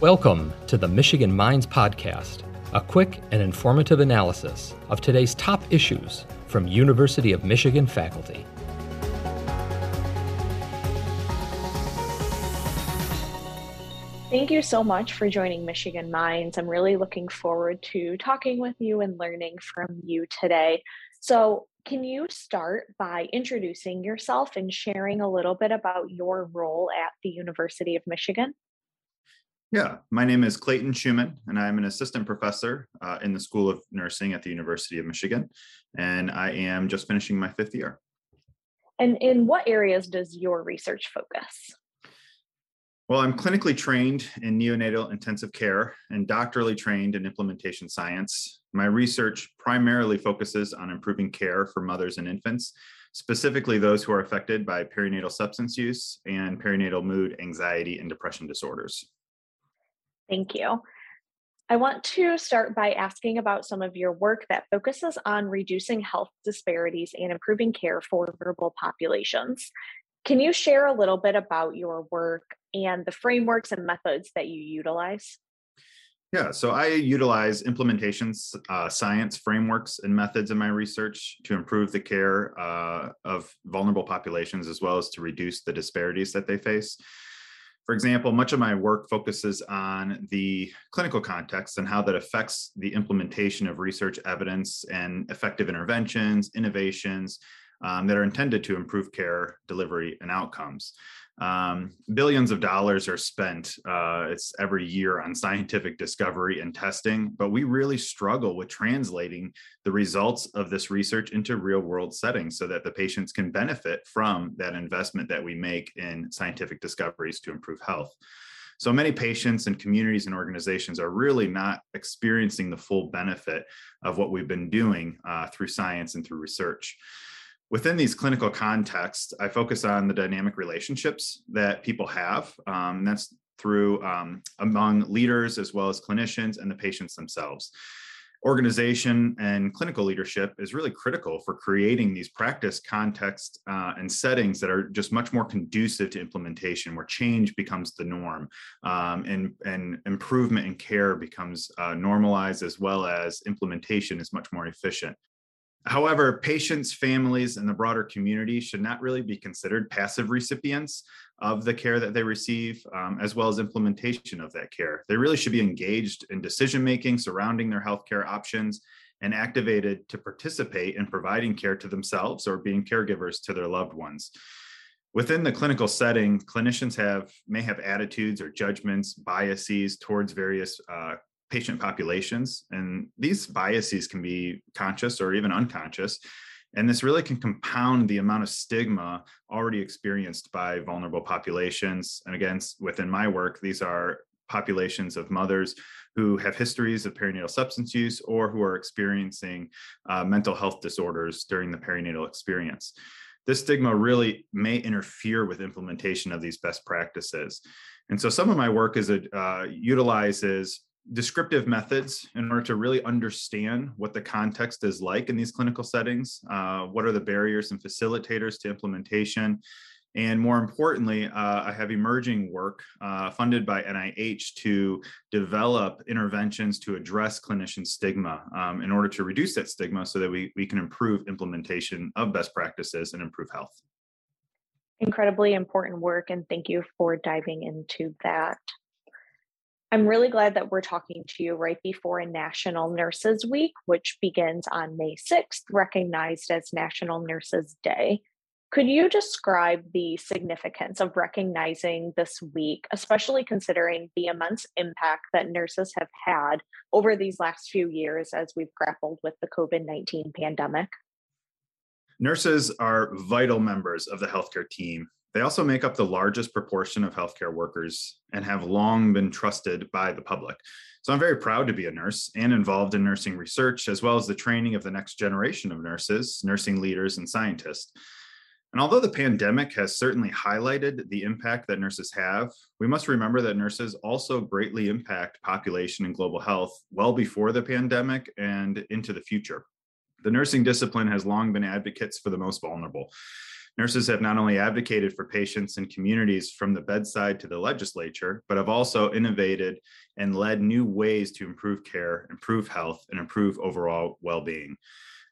Welcome to the Michigan Minds Podcast, a quick and informative analysis of today's top issues from University of Michigan faculty. Thank you so much for joining Michigan Minds. I'm really looking forward to talking with you and learning from you today. So, can you start by introducing yourself and sharing a little bit about your role at the University of Michigan? Yeah, my name is Clayton Shuman, and I'm an assistant professor uh, in the School of Nursing at the University of Michigan. And I am just finishing my fifth year. And in what areas does your research focus? Well, I'm clinically trained in neonatal intensive care and doctorally trained in implementation science. My research primarily focuses on improving care for mothers and infants, specifically those who are affected by perinatal substance use and perinatal mood, anxiety, and depression disorders. Thank you. I want to start by asking about some of your work that focuses on reducing health disparities and improving care for vulnerable populations. Can you share a little bit about your work and the frameworks and methods that you utilize? Yeah, so I utilize implementation uh, science frameworks and methods in my research to improve the care uh, of vulnerable populations as well as to reduce the disparities that they face. For example, much of my work focuses on the clinical context and how that affects the implementation of research evidence and effective interventions, innovations um, that are intended to improve care delivery and outcomes. Um, billions of dollars are spent uh, it's every year on scientific discovery and testing, but we really struggle with translating the results of this research into real world settings so that the patients can benefit from that investment that we make in scientific discoveries to improve health. So many patients and communities and organizations are really not experiencing the full benefit of what we've been doing uh, through science and through research within these clinical contexts, I focus on the dynamic relationships that people have. Um, that's through um, among leaders as well as clinicians and the patients themselves. Organization and clinical leadership is really critical for creating these practice contexts uh, and settings that are just much more conducive to implementation, where change becomes the norm um, and, and improvement in care becomes uh, normalized, as well as implementation is much more efficient. However, patients, families, and the broader community should not really be considered passive recipients of the care that they receive, um, as well as implementation of that care. They really should be engaged in decision making surrounding their healthcare options and activated to participate in providing care to themselves or being caregivers to their loved ones. Within the clinical setting, clinicians have may have attitudes or judgments, biases towards various uh, patient populations. And these biases can be conscious or even unconscious. And this really can compound the amount of stigma already experienced by vulnerable populations. And again, within my work, these are populations of mothers who have histories of perinatal substance use or who are experiencing uh, mental health disorders during the perinatal experience. This stigma really may interfere with implementation of these best practices. And so some of my work is uh, utilizes descriptive methods in order to really understand what the context is like in these clinical settings. Uh, what are the barriers and facilitators to implementation? And more importantly, uh, I have emerging work uh, funded by NIH to develop interventions to address clinician stigma um, in order to reduce that stigma so that we, we can improve implementation of best practices and improve health. Incredibly important work, and thank you for diving into that. I'm really glad that we're talking to you right before National Nurses Week, which begins on May 6th, recognized as National Nurses Day. Could you describe the significance of recognizing this week, especially considering the immense impact that nurses have had over these last few years as we've grappled with the COVID 19 pandemic? Nurses are vital members of the healthcare team they also make up the largest proportion of healthcare workers and have long been trusted by the public. So I'm very proud to be a nurse and involved in nursing research, as well as the training of the next generation of nurses, nursing leaders, and scientists. And although the pandemic has certainly highlighted the impact that nurses have, we must remember that nurses also greatly impact population and global health well before the pandemic and into the future. The nursing discipline has long been advocates for the most vulnerable Nurses have not only advocated for patients and communities from the bedside to the legislature, but have also innovated and led new ways to improve care, improve health, and improve overall well being.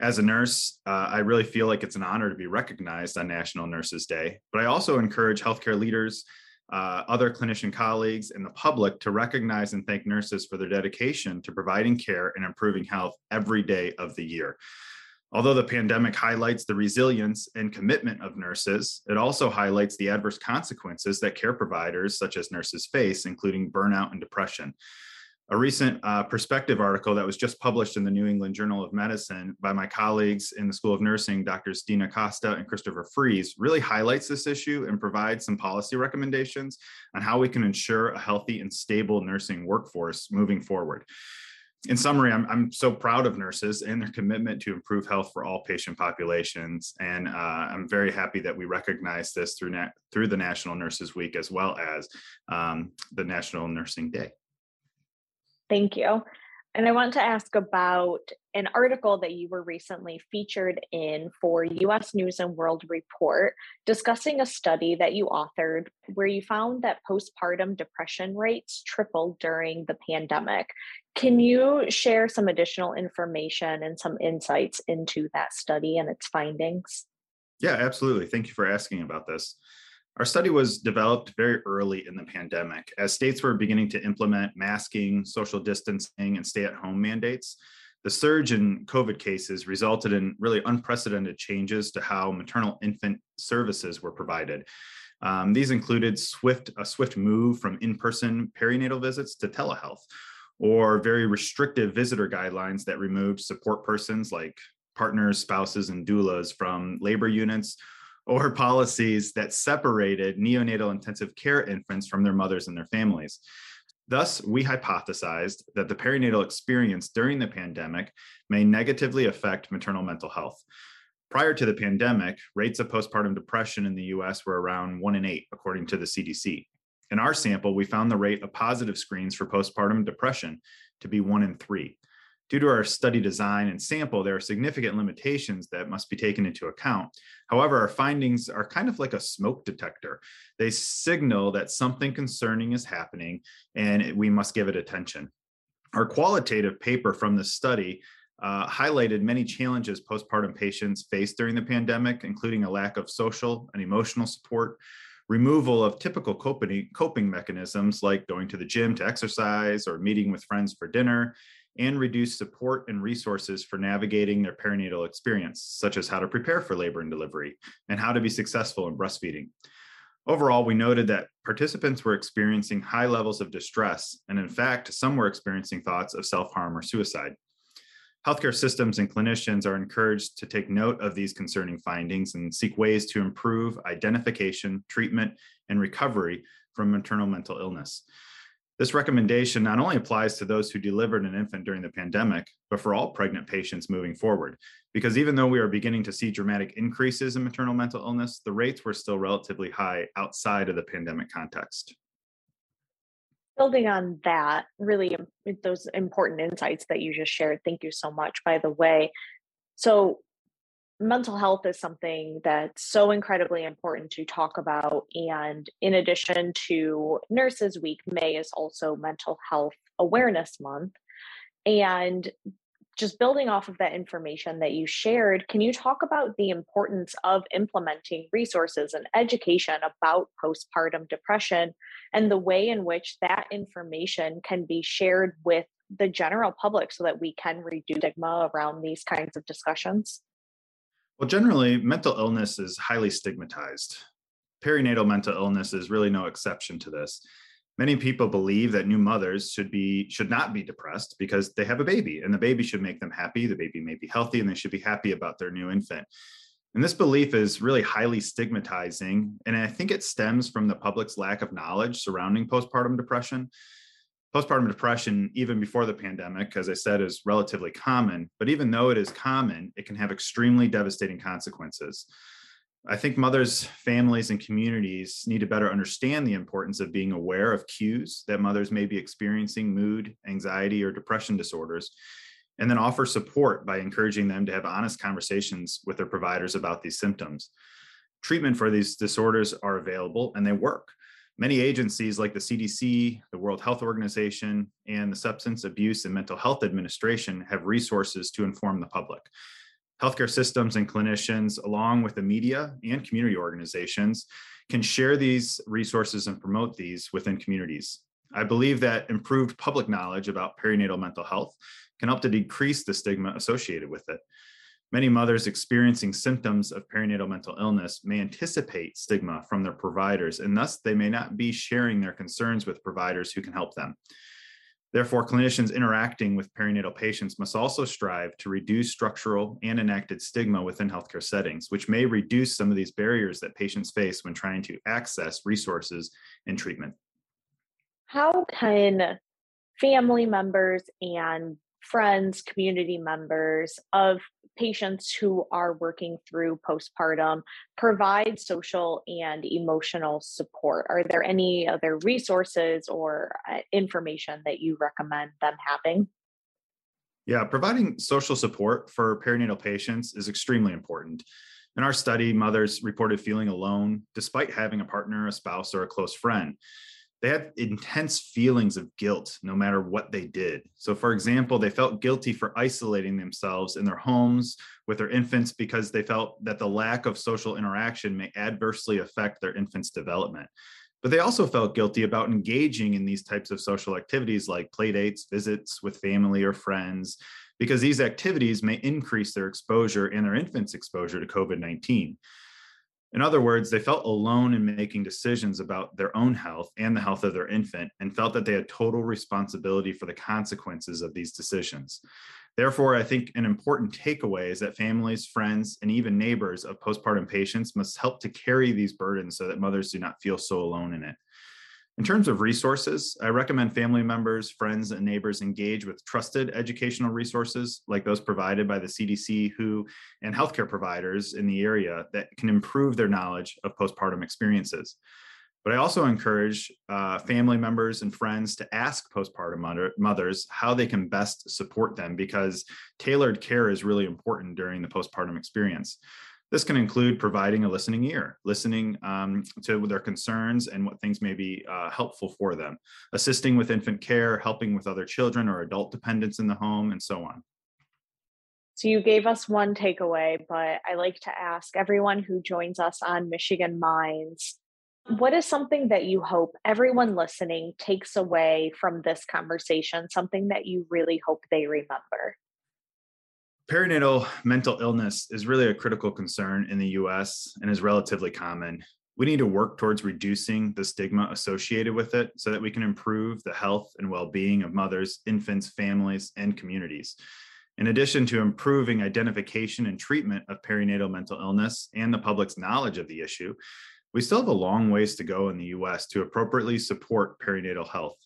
As a nurse, uh, I really feel like it's an honor to be recognized on National Nurses Day, but I also encourage healthcare leaders uh, other clinician colleagues and the public to recognize and thank nurses for their dedication to providing care and improving health every day of the year. Although the pandemic highlights the resilience and commitment of nurses, it also highlights the adverse consequences that care providers such as nurses face, including burnout and depression. A recent uh, perspective article that was just published in the New England Journal of Medicine by my colleagues in the School of Nursing, Drs. Deena Costa and Christopher Friese, really highlights this issue and provides some policy recommendations on how we can ensure a healthy and stable nursing workforce moving forward. In summary, I'm, I'm so proud of nurses and their commitment to improve health for all patient populations. And uh, I'm very happy that we recognize this through, na- through the National Nurses Week as well as um, the National Nursing Day. Thank you. And I want to ask about an article that you were recently featured in for US News and World Report discussing a study that you authored where you found that postpartum depression rates tripled during the pandemic. Can you share some additional information and some insights into that study and its findings? Yeah, absolutely. Thank you for asking about this. Our study was developed very early in the pandemic as states were beginning to implement masking, social distancing, and stay at home mandates. The surge in COVID cases resulted in really unprecedented changes to how maternal infant services were provided. Um, these included swift a swift move from in-person perinatal visits to telehealth, or very restrictive visitor guidelines that removed support persons like partners, spouses, and doulas from labor units or policies that separated neonatal intensive care infants from their mothers and their families. Thus, we hypothesized that the perinatal experience during the pandemic may negatively affect maternal mental health. Prior to the pandemic, rates of postpartum depression in the US were around one in eight, according to the CDC. In our sample, we found the rate of positive screens for postpartum depression to be one in three. Due to our study design and sample, there are significant limitations that must be taken into account. However, our findings are kind of like a smoke detector. They signal that something concerning is happening and we must give it attention. Our qualitative paper from this study uh, highlighted many challenges postpartum patients faced during the pandemic, including a lack of social and emotional support, removal of typical coping, coping mechanisms like going to the gym to exercise or meeting with friends for dinner, and reduce support and resources for navigating their perinatal experience, such as how to prepare for labor and delivery and how to be successful in breastfeeding. Overall, we noted that participants were experiencing high levels of distress, and in fact, some were experiencing thoughts of self harm or suicide. Healthcare systems and clinicians are encouraged to take note of these concerning findings and seek ways to improve identification, treatment, and recovery from maternal mental illness. This recommendation not only applies to those who delivered an infant during the pandemic, but for all pregnant patients moving forward. Because even though we are beginning to see dramatic increases in maternal mental illness, the rates were still relatively high outside of the pandemic context. Building on that, really um, those important insights that you just shared. Thank you so much, by the way. So, mental health is something that's so incredibly important to talk about. And in addition to Nurses Week, May is also Mental Health Awareness Month. And just building off of that information that you shared, can you talk about the importance of implementing resources and education about postpartum depression and the way in which that information can be shared with the general public so that we can reduce stigma around these kinds of discussions? Well, generally, mental illness is highly stigmatized. Perinatal mental illness is really no exception to this. Many people believe that new mothers should be should not be depressed because they have a baby and the baby should make them happy. The baby may be healthy and they should be happy about their new infant. And this belief is really highly stigmatizing. And I think it stems from the public's lack of knowledge surrounding postpartum depression postpartum depression, even before the pandemic, as I said, is relatively common. But even though it is common, it can have extremely devastating consequences. I think mothers, families, and communities need to better understand the importance of being aware of cues that mothers may be experiencing mood, anxiety, or depression disorders, and then offer support by encouraging them to have honest conversations with their providers about these symptoms. Treatment for these disorders are available and they work. Many agencies like the CDC, the World Health Organization, and the Substance Abuse and Mental Health Administration have resources to inform the public. Healthcare systems and clinicians, along with the media and community organizations, can share these resources and promote these within communities. I believe that improved public knowledge about perinatal mental health can help to decrease the stigma associated with it. Many mothers experiencing symptoms of perinatal mental illness may anticipate stigma from their providers, and thus they may not be sharing their concerns with providers who can help them. Therefore, clinicians interacting with perinatal patients must also strive to reduce structural and enacted stigma within healthcare settings, which may reduce some of these barriers that patients face when trying to access resources and treatment. How can family members and friends, community members of patients who are working through postpartum provide social and emotional support? Are there any other resources or uh, information that you recommend them having? Yeah, providing social support for perinatal patients is extremely important. In our study, mothers reported feeling alone despite having a partner, a spouse, or a close friend they had intense feelings of guilt no matter what they did. So, for example, they felt guilty for isolating themselves in their homes with their infants because they felt that the lack of social interaction may adversely affect their infant's development. But they also felt guilty about engaging in these types of social activities like play dates, visits with family or friends, because these activities may increase their exposure and their infant's exposure to COVID 19. In other words, they felt alone in making decisions about their own health and the health of their infant and felt that they had total responsibility for the consequences of these decisions. Therefore, I think an important takeaway is that families, friends, and even neighbors of postpartum patients must help to carry these burdens so that mothers do not feel so alone in it. In terms of resources, I recommend family members, friends, and neighbors engage with trusted educational resources like those provided by the CDC, WHO, and healthcare providers in the area that can improve their knowledge of postpartum experiences. But I also encourage uh, family members and friends to ask postpartum mother, mothers how they can best support them because tailored care is really important during the postpartum experience. This can include providing a listening ear, listening um, to their concerns and what things may be uh, helpful for them, assisting with infant care, helping with other children or adult dependents in the home, and so on. So, you gave us one takeaway, but I like to ask everyone who joins us on Michigan Minds what is something that you hope everyone listening takes away from this conversation, something that you really hope they remember? Perinatal mental illness is really a critical concern in the US and is relatively common. We need to work towards reducing the stigma associated with it so that we can improve the health and well being of mothers, infants, families, and communities. In addition to improving identification and treatment of perinatal mental illness and the public's knowledge of the issue, we still have a long ways to go in the US to appropriately support perinatal health.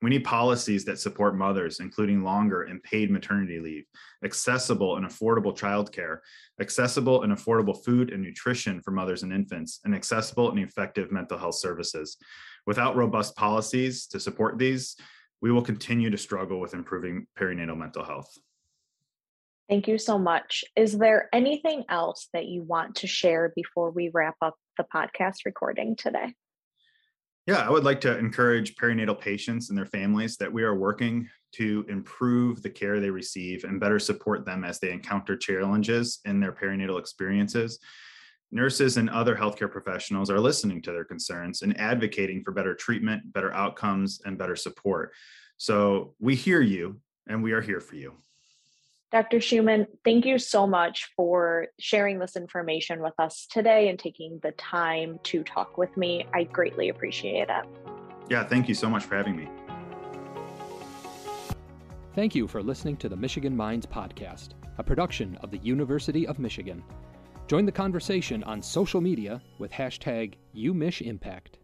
We need policies that support mothers, including longer and paid maternity leave, accessible and affordable childcare, accessible and affordable food and nutrition for mothers and infants, and accessible and effective mental health services. Without robust policies to support these, we will continue to struggle with improving perinatal mental health. Thank you so much. Is there anything else that you want to share before we wrap up the podcast recording today? Yeah, I would like to encourage perinatal patients and their families that we are working to improve the care they receive and better support them as they encounter challenges in their perinatal experiences. Nurses and other healthcare professionals are listening to their concerns and advocating for better treatment, better outcomes, and better support. So we hear you and we are here for you. Dr. Shuman, thank you so much for sharing this information with us today and taking the time to talk with me. I greatly appreciate it. Yeah, thank you so much for having me. Thank you for listening to the Michigan Minds Podcast, a production of the University of Michigan. Join the conversation on social media with hashtag UMichImpact.